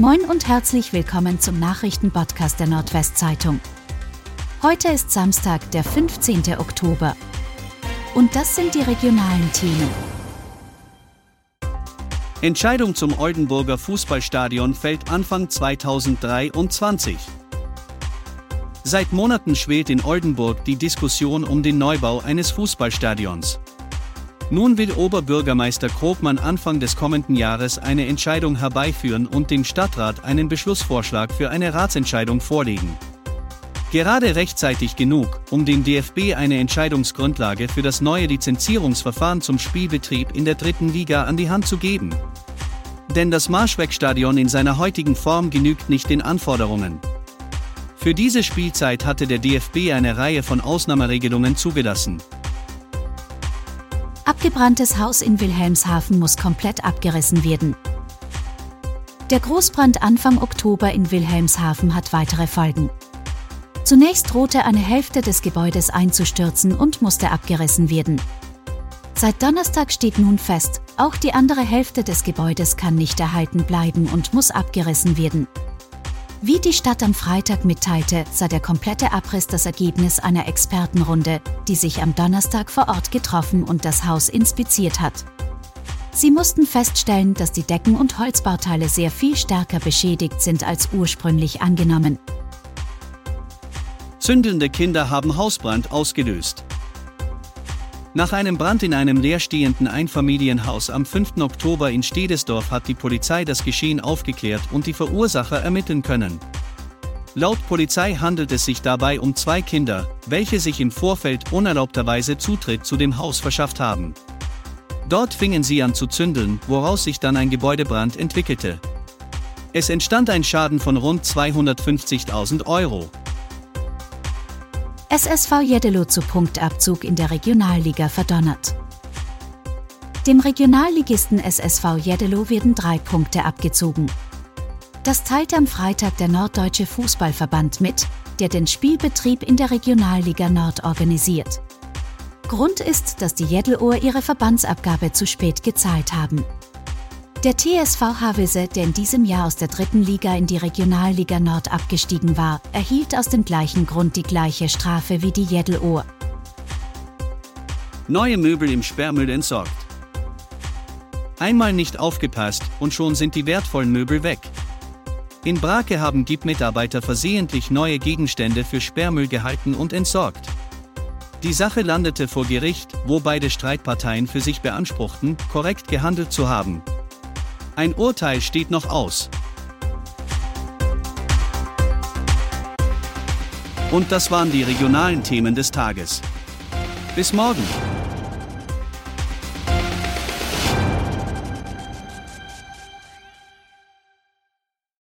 Moin und herzlich willkommen zum Nachrichtenpodcast der Nordwestzeitung. Heute ist Samstag, der 15. Oktober. Und das sind die regionalen Themen. Entscheidung zum Oldenburger Fußballstadion fällt Anfang 2023. Seit Monaten schwelt in Oldenburg die Diskussion um den Neubau eines Fußballstadions. Nun will Oberbürgermeister Krogmann Anfang des kommenden Jahres eine Entscheidung herbeiführen und dem Stadtrat einen Beschlussvorschlag für eine Ratsentscheidung vorlegen. Gerade rechtzeitig genug, um dem DFB eine Entscheidungsgrundlage für das neue Lizenzierungsverfahren zum Spielbetrieb in der dritten Liga an die Hand zu geben. Denn das Marschwegstadion in seiner heutigen Form genügt nicht den Anforderungen. Für diese Spielzeit hatte der DFB eine Reihe von Ausnahmeregelungen zugelassen. Abgebranntes Haus in Wilhelmshaven muss komplett abgerissen werden. Der Großbrand Anfang Oktober in Wilhelmshaven hat weitere Folgen. Zunächst drohte eine Hälfte des Gebäudes einzustürzen und musste abgerissen werden. Seit Donnerstag steht nun fest, auch die andere Hälfte des Gebäudes kann nicht erhalten bleiben und muss abgerissen werden. Wie die Stadt am Freitag mitteilte, sei der komplette Abriss das Ergebnis einer Expertenrunde, die sich am Donnerstag vor Ort getroffen und das Haus inspiziert hat. Sie mussten feststellen, dass die Decken und Holzbauteile sehr viel stärker beschädigt sind als ursprünglich angenommen. Zündelnde Kinder haben Hausbrand ausgelöst. Nach einem Brand in einem leerstehenden Einfamilienhaus am 5. Oktober in Stedesdorf hat die Polizei das Geschehen aufgeklärt und die Verursacher ermitteln können. Laut Polizei handelt es sich dabei um zwei Kinder, welche sich im Vorfeld unerlaubterweise Zutritt zu dem Haus verschafft haben. Dort fingen sie an zu zündeln, woraus sich dann ein Gebäudebrand entwickelte. Es entstand ein Schaden von rund 250.000 Euro. SSV Jeddelo zu Punktabzug in der Regionalliga verdonnert. Dem Regionalligisten SSV Jeddelo werden drei Punkte abgezogen. Das teilte am Freitag der Norddeutsche Fußballverband mit, der den Spielbetrieb in der Regionalliga Nord organisiert. Grund ist, dass die Jeddelohr ihre Verbandsabgabe zu spät gezahlt haben. Der TSV Havelse, der in diesem Jahr aus der dritten Liga in die Regionalliga Nord abgestiegen war, erhielt aus dem gleichen Grund die gleiche Strafe wie die Jeddelohr. Neue Möbel im Sperrmüll entsorgt. Einmal nicht aufgepasst und schon sind die wertvollen Möbel weg. In Brake haben GIP-Mitarbeiter versehentlich neue Gegenstände für Sperrmüll gehalten und entsorgt. Die Sache landete vor Gericht, wo beide Streitparteien für sich beanspruchten, korrekt gehandelt zu haben, ein Urteil steht noch aus. Und das waren die regionalen Themen des Tages. Bis morgen.